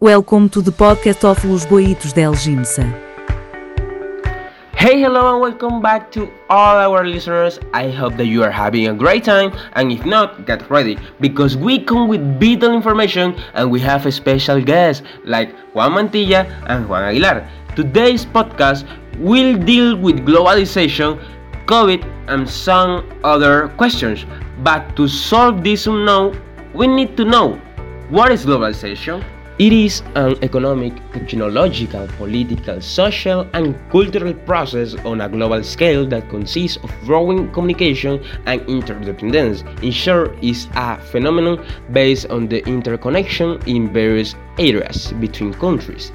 Welcome to the podcast of Los Boitos del Gimsa. Hey, hello, and welcome back to all our listeners. I hope that you are having a great time, and if not, get ready because we come with vital information and we have a special guest like Juan Mantilla and Juan Aguilar. Today's podcast will deal with globalization, COVID, and some other questions. But to solve this unknown, we need to know what is globalization? It is an economic, technological, political, social, and cultural process on a global scale that consists of growing communication and interdependence. In short, is a phenomenon based on the interconnection in various areas between countries.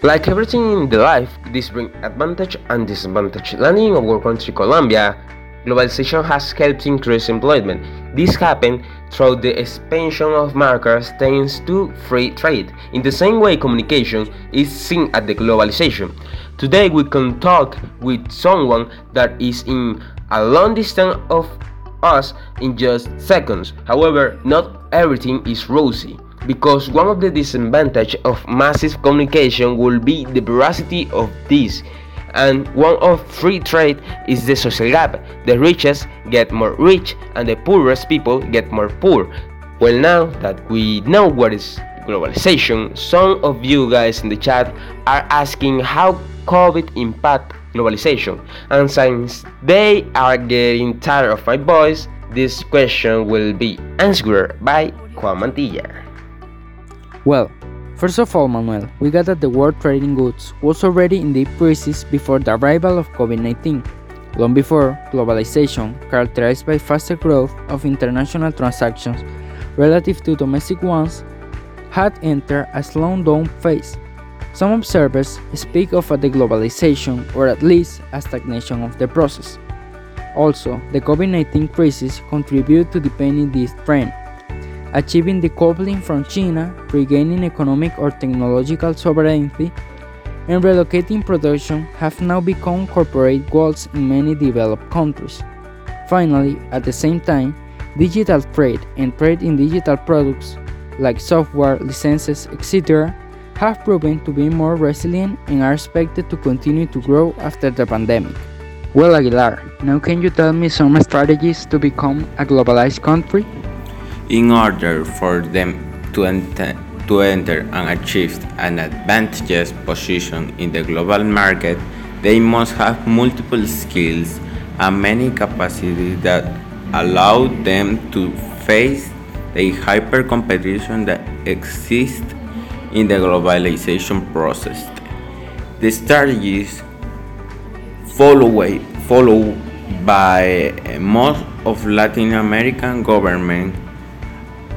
Like everything in the life, this brings advantage and disadvantage. Landing in our country, Colombia, globalization has helped increase employment. This happened through the expansion of markets thanks to free trade. In the same way, communication is seen at the globalization. Today, we can talk with someone that is in a long distance of us in just seconds. However, not everything is rosy because one of the disadvantages of massive communication will be the veracity of this and one of free trade is the social gap. The richest get more rich and the poorest people get more poor. Well, now that we know what is globalization, some of you guys in the chat are asking how COVID impact globalization. And since they are getting tired of my voice, this question will be answered by Juan Mantilla. Well, First of all, Manuel, we got that the world trading goods was already in deep crisis before the arrival of COVID 19. Long before, globalization, characterized by faster growth of international transactions relative to domestic ones, had entered a slowing down phase. Some observers speak of a deglobalization or at least a stagnation of the process. Also, the COVID 19 crisis contributed to deepening this trend achieving decoupling from China, regaining economic or technological sovereignty, and relocating production have now become corporate goals in many developed countries. Finally, at the same time, digital trade and trade in digital products like software, licenses, etc., have proven to be more resilient and are expected to continue to grow after the pandemic. Well, Aguilar, now can you tell me some strategies to become a globalized country? In order for them to enter, to enter and achieve an advantageous position in the global market, they must have multiple skills and many capacities that allow them to face the hyper competition that exists in the globalization process. The strategies followed, followed by most of Latin American governments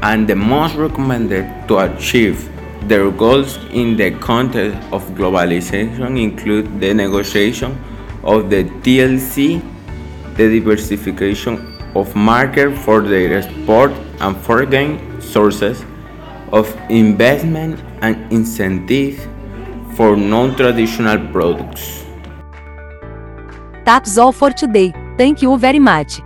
and the most recommended to achieve their goals in the context of globalization include the negotiation of the TLC, the diversification of market for their export and foreign sources of investment and incentive for non-traditional products. That's all for today. Thank you very much.